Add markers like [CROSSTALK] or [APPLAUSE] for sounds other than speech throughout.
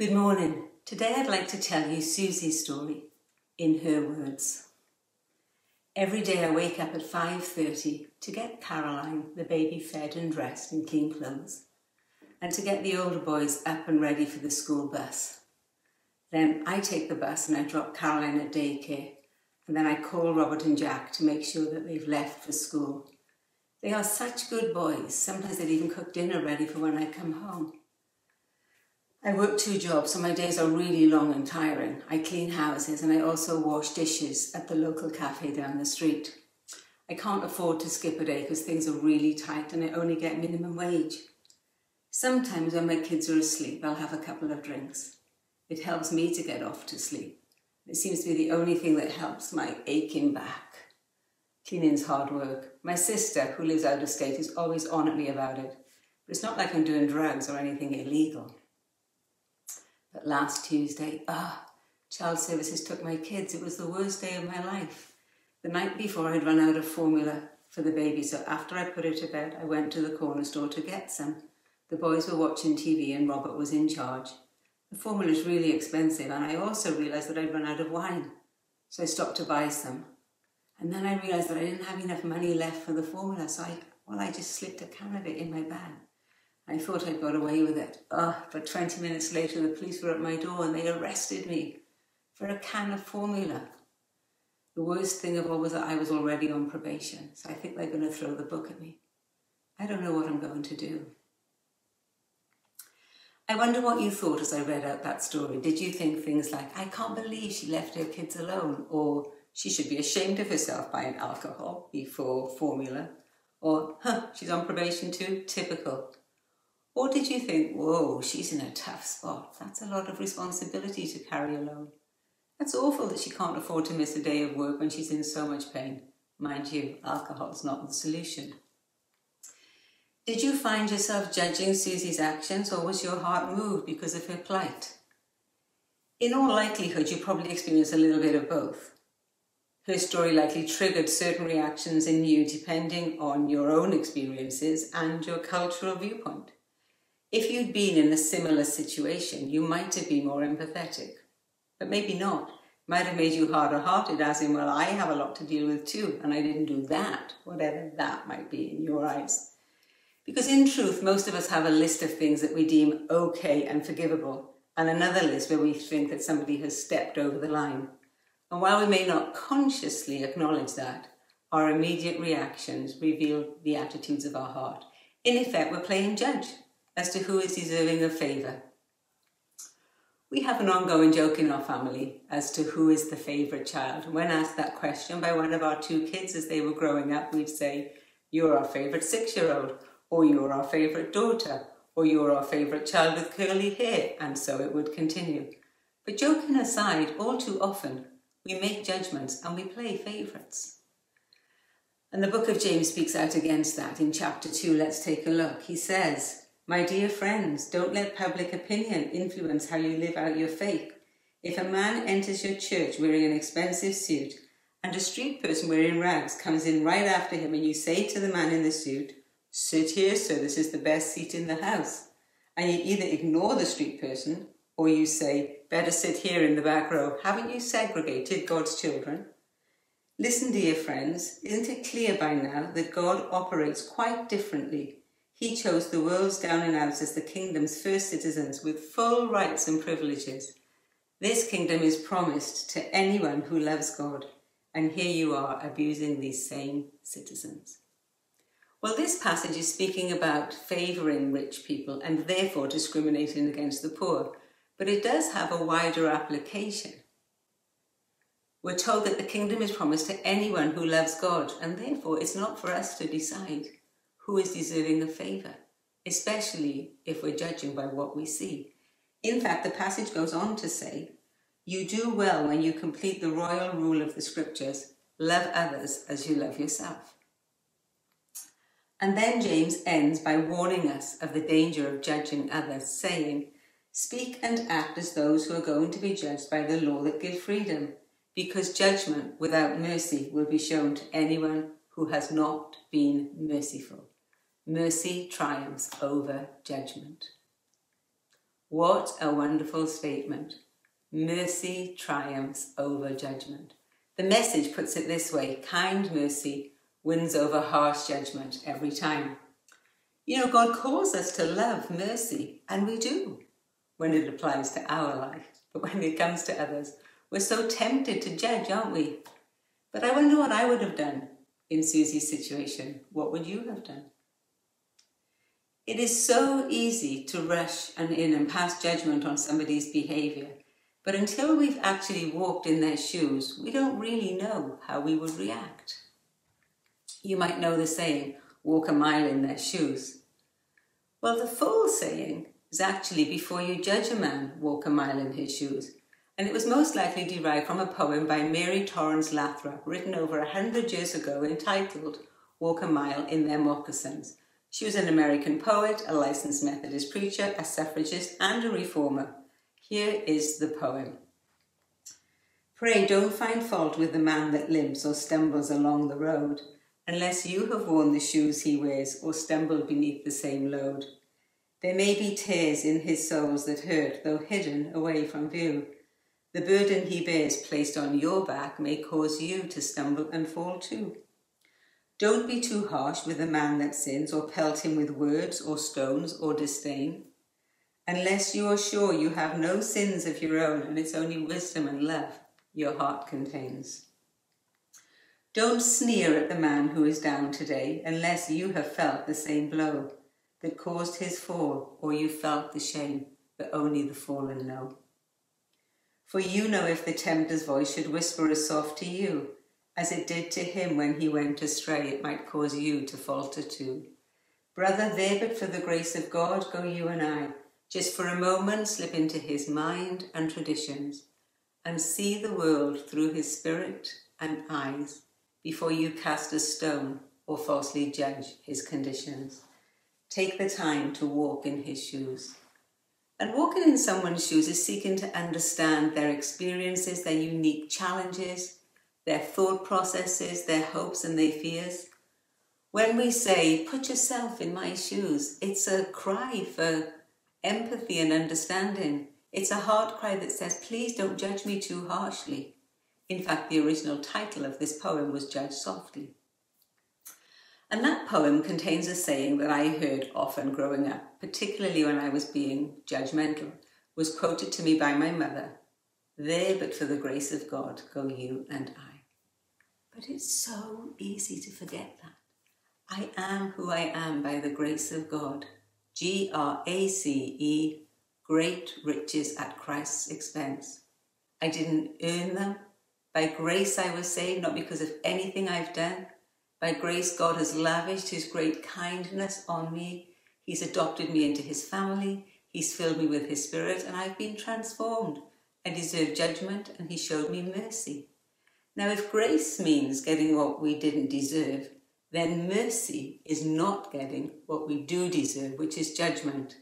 Good morning. Today I'd like to tell you Susie's story in her words. Every day I wake up at 5.30 to get Caroline, the baby, fed and dressed in clean clothes and to get the older boys up and ready for the school bus. Then I take the bus and I drop Caroline at daycare and then I call Robert and Jack to make sure that they've left for school. They are such good boys. Sometimes they'd even cook dinner ready for when I come home. I work two jobs, so my days are really long and tiring. I clean houses and I also wash dishes at the local cafe down the street. I can't afford to skip a day because things are really tight and I only get minimum wage. Sometimes when my kids are asleep, I'll have a couple of drinks. It helps me to get off to sleep. It seems to be the only thing that helps my aching back. Cleaning's hard work. My sister, who lives out of state, is always on at me about it. But it's not like I'm doing drugs or anything illegal. But last Tuesday, ah, child services took my kids. It was the worst day of my life. The night before, I'd run out of formula for the baby, so after I put her to bed, I went to the corner store to get some. The boys were watching TV and Robert was in charge. The formula is really expensive, and I also realised that I'd run out of wine, so I stopped to buy some. And then I realised that I didn't have enough money left for the formula, so I, well, I just slipped a can of it in my bag. I thought I'd got away with it. Oh, but 20 minutes later, the police were at my door and they arrested me for a can of formula. The worst thing of all was that I was already on probation, so I think they're going to throw the book at me. I don't know what I'm going to do. I wonder what you thought as I read out that story. Did you think things like, I can't believe she left her kids alone, or she should be ashamed of herself buying alcohol before formula, or, huh, she's on probation too, typical. Or did you think, whoa, she's in a tough spot. That's a lot of responsibility to carry alone. That's awful that she can't afford to miss a day of work when she's in so much pain. Mind you, alcohol's not the solution. Did you find yourself judging Susie's actions or was your heart moved because of her plight? In all likelihood, you probably experienced a little bit of both. Her story likely triggered certain reactions in you depending on your own experiences and your cultural viewpoint. If you'd been in a similar situation, you might have been more empathetic, but maybe not. Might have made you harder hearted, as in, well, I have a lot to deal with too, and I didn't do that, whatever that might be in your eyes. Because in truth, most of us have a list of things that we deem okay and forgivable, and another list where we think that somebody has stepped over the line. And while we may not consciously acknowledge that, our immediate reactions reveal the attitudes of our heart. In effect, we're playing judge as to who is deserving of favour. We have an ongoing joke in our family as to who is the favourite child. When asked that question by one of our two kids as they were growing up, we'd say, You're our favourite six year old, or you're our favourite daughter, or you're our favourite child with curly hair, and so it would continue. But joking aside, all too often we make judgments and we play favourites. And the book of James speaks out against that in chapter 2. Let's take a look. He says, my dear friends, don't let public opinion influence how you live out your faith. If a man enters your church wearing an expensive suit and a street person wearing rags comes in right after him and you say to the man in the suit, sit here sir, this is the best seat in the house, and you either ignore the street person or you say, better sit here in the back row, haven't you segregated God's children? Listen, dear friends, isn't it clear by now that God operates quite differently he chose the world's down and outs as the kingdom's first citizens with full rights and privileges. This kingdom is promised to anyone who loves God, and here you are abusing these same citizens. Well, this passage is speaking about favouring rich people and therefore discriminating against the poor, but it does have a wider application. We're told that the kingdom is promised to anyone who loves God, and therefore it's not for us to decide who is deserving of favour, especially if we're judging by what we see. In fact, the passage goes on to say, You do well when you complete the royal rule of the scriptures love others as you love yourself. And then James ends by warning us of the danger of judging others, saying, Speak and act as those who are going to be judged by the law that gives freedom, because judgment without mercy will be shown to anyone who has not been merciful. Mercy triumphs over judgment. What a wonderful statement. Mercy triumphs over judgment. The message puts it this way kind mercy wins over harsh judgment every time. You know, God calls us to love mercy, and we do when it applies to our life. But when it comes to others, we're so tempted to judge, aren't we? But I wonder what I would have done in Susie's situation. What would you have done? It is so easy to rush and in and pass judgment on somebody's behavior. But until we've actually walked in their shoes, we don't really know how we would react. You might know the saying, walk a mile in their shoes. Well, the full saying is actually before you judge a man, walk a mile in his shoes. And it was most likely derived from a poem by Mary Torrans Lathrap, written over a hundred years ago, entitled Walk a Mile in Their Moccasins. She was an American poet, a licensed Methodist preacher, a suffragist, and a reformer. Here is the poem. Pray don't find fault with the man that limps or stumbles along the road unless you have worn the shoes he wears or stumbled beneath the same load. There may be tears in his soles that hurt, though hidden away from view. The burden he bears placed on your back may cause you to stumble and fall too. Don't be too harsh with a man that sins, or pelt him with words or stones or disdain. Unless you are sure you have no sins of your own and it's only wisdom and love your heart contains. Don't sneer at the man who is down today unless you have felt the same blow that caused his fall, or you felt the shame that only the fallen know. For you know if the tempter's voice should whisper as soft to you as it did to him when he went astray, it might cause you to falter too. Brother, there but for the grace of God go you and I, just for a moment slip into his mind and traditions, and see the world through his spirit and eyes before you cast a stone or falsely judge his conditions. Take the time to walk in his shoes. And walking in someone's shoes is seeking to understand their experiences, their unique challenges, their thought processes, their hopes and their fears. When we say, put yourself in my shoes, it's a cry for empathy and understanding. It's a heart cry that says, please don't judge me too harshly. In fact, the original title of this poem was Judge Softly. And that poem contains a saying that I heard often growing up, particularly when I was being judgmental, was quoted to me by my mother There, but for the grace of God, go you and I. But it's so easy to forget that. I am who I am by the grace of God. G R A C E, great riches at Christ's expense. I didn't earn them, by grace I was saved, not because of anything I've done. By grace, God has lavished his great kindness on me. He's adopted me into his family. He's filled me with his spirit, and I've been transformed. I deserve judgment, and he showed me mercy. Now, if grace means getting what we didn't deserve, then mercy is not getting what we do deserve, which is judgment.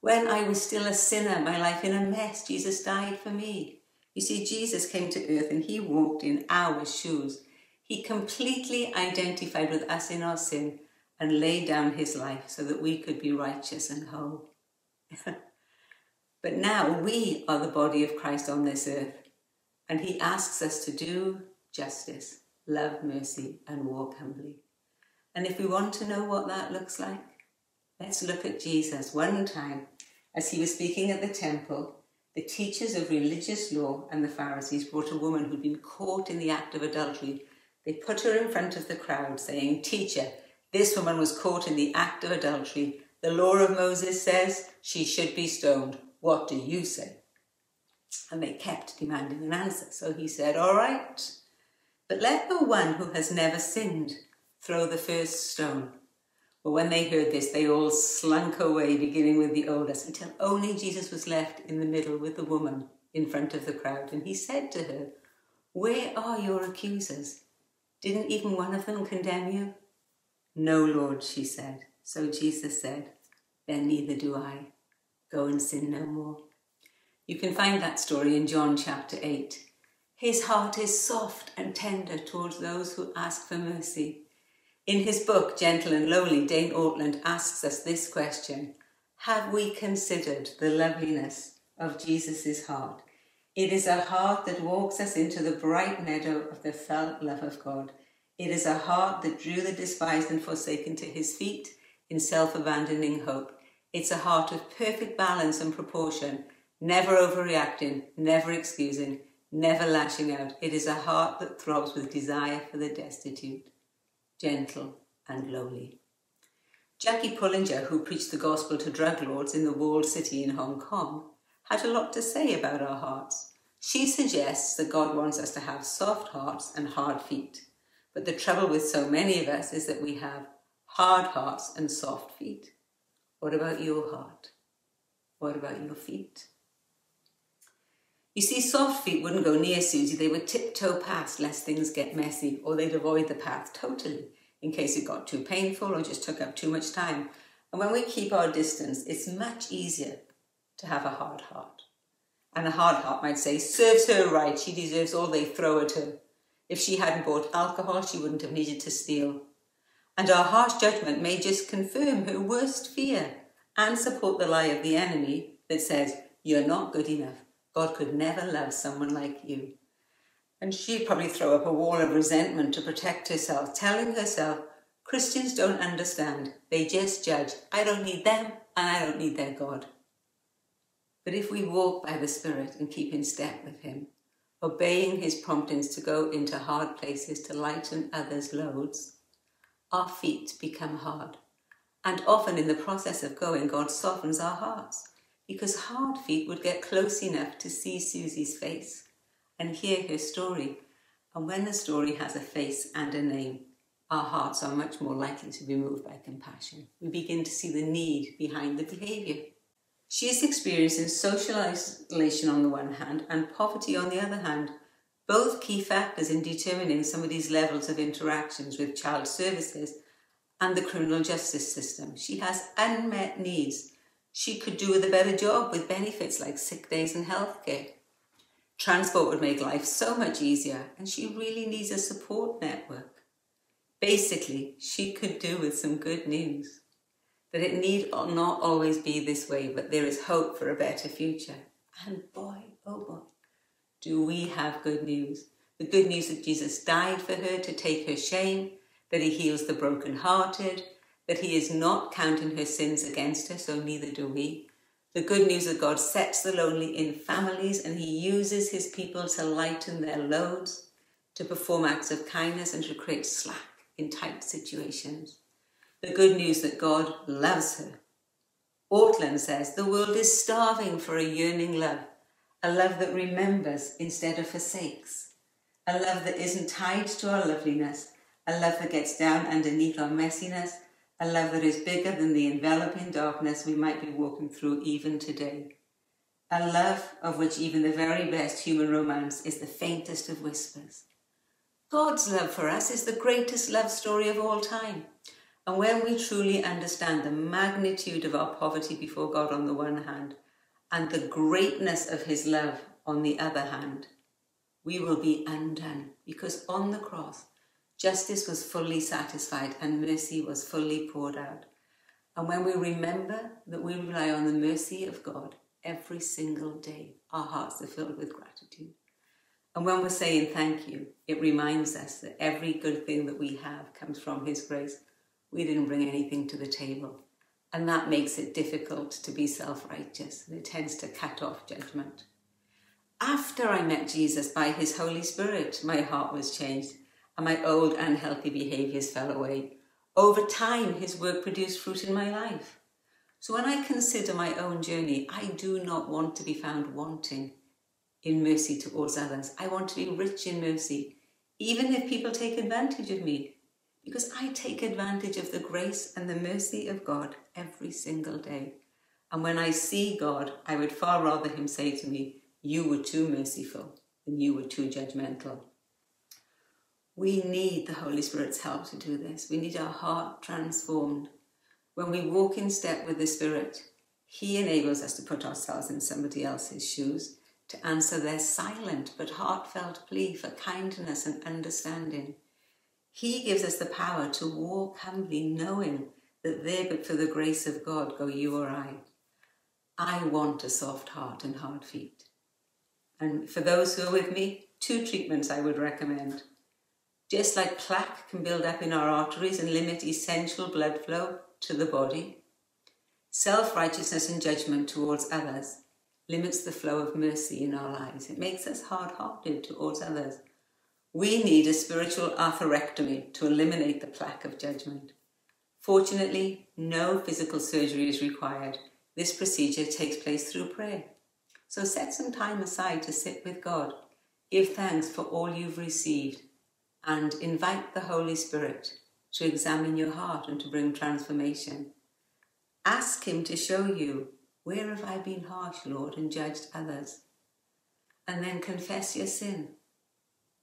When I was still a sinner, my life in a mess, Jesus died for me. You see, Jesus came to earth and he walked in our shoes. He completely identified with us in our sin and laid down his life so that we could be righteous and whole. [LAUGHS] but now we are the body of Christ on this earth, and he asks us to do justice, love mercy, and walk humbly. And if we want to know what that looks like, let's look at Jesus one time as he was speaking at the temple the teachers of religious law and the Pharisees brought a woman who'd been caught in the act of adultery. They put her in front of the crowd, saying, Teacher, this woman was caught in the act of adultery. The law of Moses says she should be stoned. What do you say? And they kept demanding an answer. So he said, All right, but let the one who has never sinned throw the first stone. But when they heard this, they all slunk away, beginning with the oldest, until only Jesus was left in the middle with the woman in front of the crowd. And he said to her, Where are your accusers? Didn't even one of them condemn you? No, Lord, she said. So Jesus said, Then neither do I. Go and sin no more. You can find that story in John chapter 8. His heart is soft and tender towards those who ask for mercy. In his book, Gentle and Lowly, Dane Ortlund asks us this question Have we considered the loveliness of Jesus' heart? It is a heart that walks us into the bright meadow of the felt love of God. It is a heart that drew the despised and forsaken to his feet in self abandoning hope. It's a heart of perfect balance and proportion, never overreacting, never excusing, never lashing out. It is a heart that throbs with desire for the destitute, gentle and lowly. Jackie Pullinger, who preached the gospel to drug lords in the walled city in Hong Kong, had a lot to say about our hearts. She suggests that God wants us to have soft hearts and hard feet. But the trouble with so many of us is that we have hard hearts and soft feet. What about your heart? What about your feet? You see, soft feet wouldn't go near Susie. They would tiptoe past lest things get messy, or they'd avoid the path totally in case it got too painful or just took up too much time. And when we keep our distance, it's much easier to have a hard heart. And a hard heart might say, serves her right, she deserves all they throw at her. If she hadn't bought alcohol, she wouldn't have needed to steal. And our harsh judgment may just confirm her worst fear and support the lie of the enemy that says, You're not good enough. God could never love someone like you. And she'd probably throw up a wall of resentment to protect herself, telling herself, Christians don't understand. They just judge. I don't need them and I don't need their God. But if we walk by the Spirit and keep in step with Him, obeying His promptings to go into hard places to lighten others' loads, our feet become hard. And often in the process of going, God softens our hearts because hard feet would get close enough to see Susie's face and hear her story. And when the story has a face and a name, our hearts are much more likely to be moved by compassion. We begin to see the need behind the behaviour. She is experiencing social isolation on the one hand and poverty on the other hand, both key factors in determining somebody's levels of interactions with child services and the criminal justice system. She has unmet needs. She could do with a better job with benefits like sick days and healthcare. Transport would make life so much easier, and she really needs a support network. Basically, she could do with some good news that it need not always be this way, but there is hope for a better future. And boy, oh boy, do we have good news. The good news that Jesus died for her to take her shame, that he heals the brokenhearted, that he is not counting her sins against her, so neither do we, the good news that God sets the lonely in families and He uses His people to lighten their loads, to perform acts of kindness, and to create slack in tight situations. The good news that God loves her. Ortlund says the world is starving for a yearning love, a love that remembers instead of forsakes, a love that isn't tied to our loveliness, a love that gets down underneath our messiness a love that is bigger than the enveloping darkness we might be walking through even today. A love of which even the very best human romance is the faintest of whispers. God's love for us is the greatest love story of all time. And when we truly understand the magnitude of our poverty before God on the one hand, and the greatness of his love on the other hand, we will be undone because on the cross, Justice was fully satisfied and mercy was fully poured out. And when we remember that we rely on the mercy of God every single day, our hearts are filled with gratitude. And when we're saying thank you, it reminds us that every good thing that we have comes from His grace. We didn't bring anything to the table. And that makes it difficult to be self righteous and it tends to cut off judgment. After I met Jesus by His Holy Spirit, my heart was changed and my old unhealthy behaviours fell away. Over time, his work produced fruit in my life. So when I consider my own journey, I do not want to be found wanting in mercy towards others. I want to be rich in mercy, even if people take advantage of me, because I take advantage of the grace and the mercy of God every single day. And when I see God, I would far rather Him say to me, You were too merciful than you were too judgmental. We need the Holy Spirit's help to do this. We need our heart transformed. When we walk in step with the Spirit, He enables us to put ourselves in somebody else's shoes, to answer their silent but heartfelt plea for kindness and understanding. He gives us the power to walk humbly, knowing that there but for the grace of God go you or I. I want a soft heart and hard feet. And for those who are with me, two treatments I would recommend. Just like plaque can build up in our arteries and limit essential blood flow to the body, self righteousness and judgment towards others limits the flow of mercy in our lives. It makes us hard hearted towards others. We need a spiritual atherectomy to eliminate the plaque of judgment. Fortunately, no physical surgery is required. This procedure takes place through prayer. So set some time aside to sit with God, give thanks for all you've received, and invite the Holy Spirit to examine your heart and to bring transformation. Ask Him to show you where have I been harsh, Lord, and judged others? And then confess your sin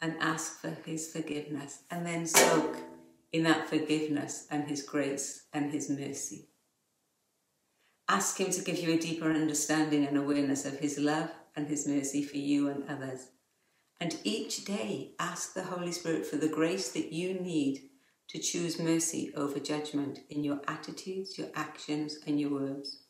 and ask for His forgiveness, and then soak in that forgiveness and His grace and His mercy. Ask Him to give you a deeper understanding and awareness of His love and His mercy for you and others. And each day, ask the Holy Spirit for the grace that you need to choose mercy over judgment in your attitudes, your actions, and your words.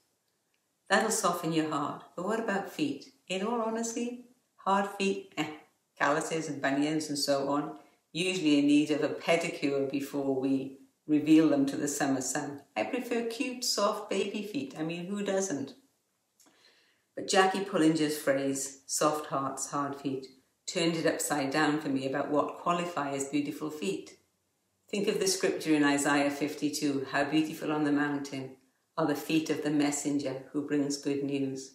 That'll soften your heart. But what about feet? In all honesty, hard feet, [LAUGHS] eh, calluses and bunions and so on, usually in need of a pedicure before we reveal them to the summer sun. I prefer cute, soft baby feet. I mean, who doesn't? But Jackie Pullinger's phrase, soft hearts, hard feet, turned it upside down for me about what qualifies beautiful feet. Think of the scripture in Isaiah 52 how beautiful on the mountain are the feet of the messenger who brings good news.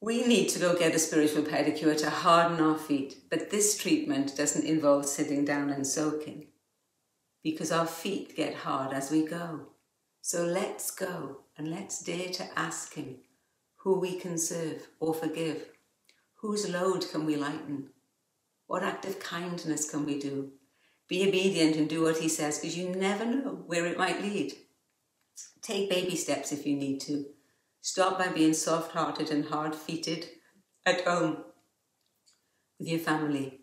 We need to go get a spiritual pedicure to harden our feet, but this treatment doesn't involve sitting down and soaking because our feet get hard as we go. So let's go and let's dare to ask Him who we can serve or forgive. Whose load can we lighten? What act of kindness can we do? Be obedient and do what He says because you never know where it might lead. Take baby steps if you need to. Start by being soft hearted and hard feeted at home with your family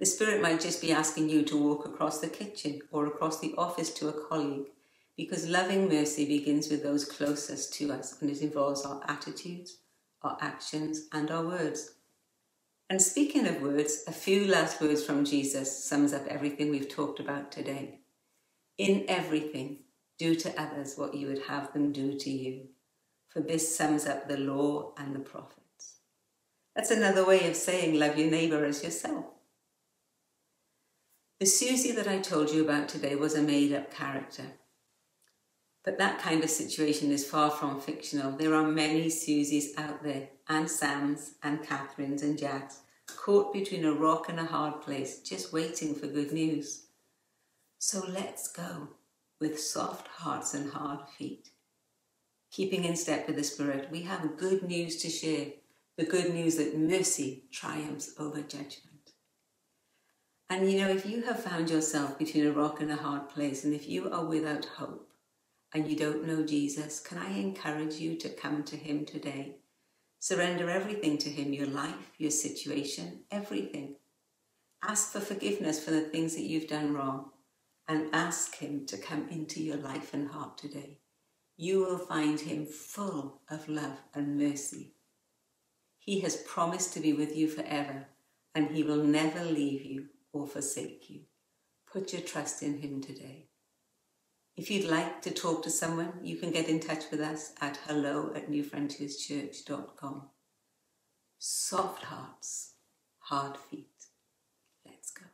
the Spirit might just be asking you to walk across the kitchen or across the office to a colleague because loving mercy begins with those closest to us and it involves our attitudes, our actions, and our words. And speaking of words, a few last words from Jesus sums up everything we've talked about today. In everything, do to others what you would have them do to you, for this sums up the law and the prophets. That's another way of saying love your neighbour as yourself. The Susie that I told you about today was a made up character. But that kind of situation is far from fictional. There are many Susies out there, and Sams, and Catherines, and Jacks, caught between a rock and a hard place, just waiting for good news. So let's go with soft hearts and hard feet. Keeping in step with the Spirit, we have good news to share the good news that mercy triumphs over judgment. And you know, if you have found yourself between a rock and a hard place, and if you are without hope and you don't know Jesus, can I encourage you to come to Him today? Surrender everything to Him your life, your situation, everything. Ask for forgiveness for the things that you've done wrong and ask Him to come into your life and heart today. You will find Him full of love and mercy. He has promised to be with you forever and He will never leave you or forsake you. Put your trust in Him today. If you'd like to talk to someone, you can get in touch with us at hello at newfrontierschurch.com. Soft hearts, hard feet. Let's go.